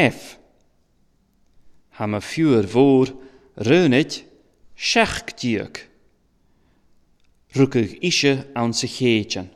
F. Ha me vuur voor, reunit schachtjuk. Rukkig isje aan se geetjen.